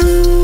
through.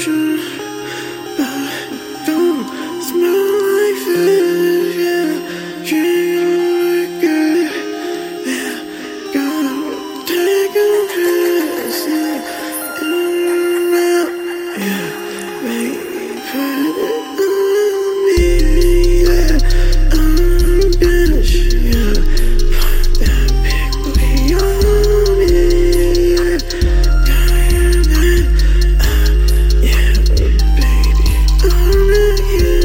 是。you.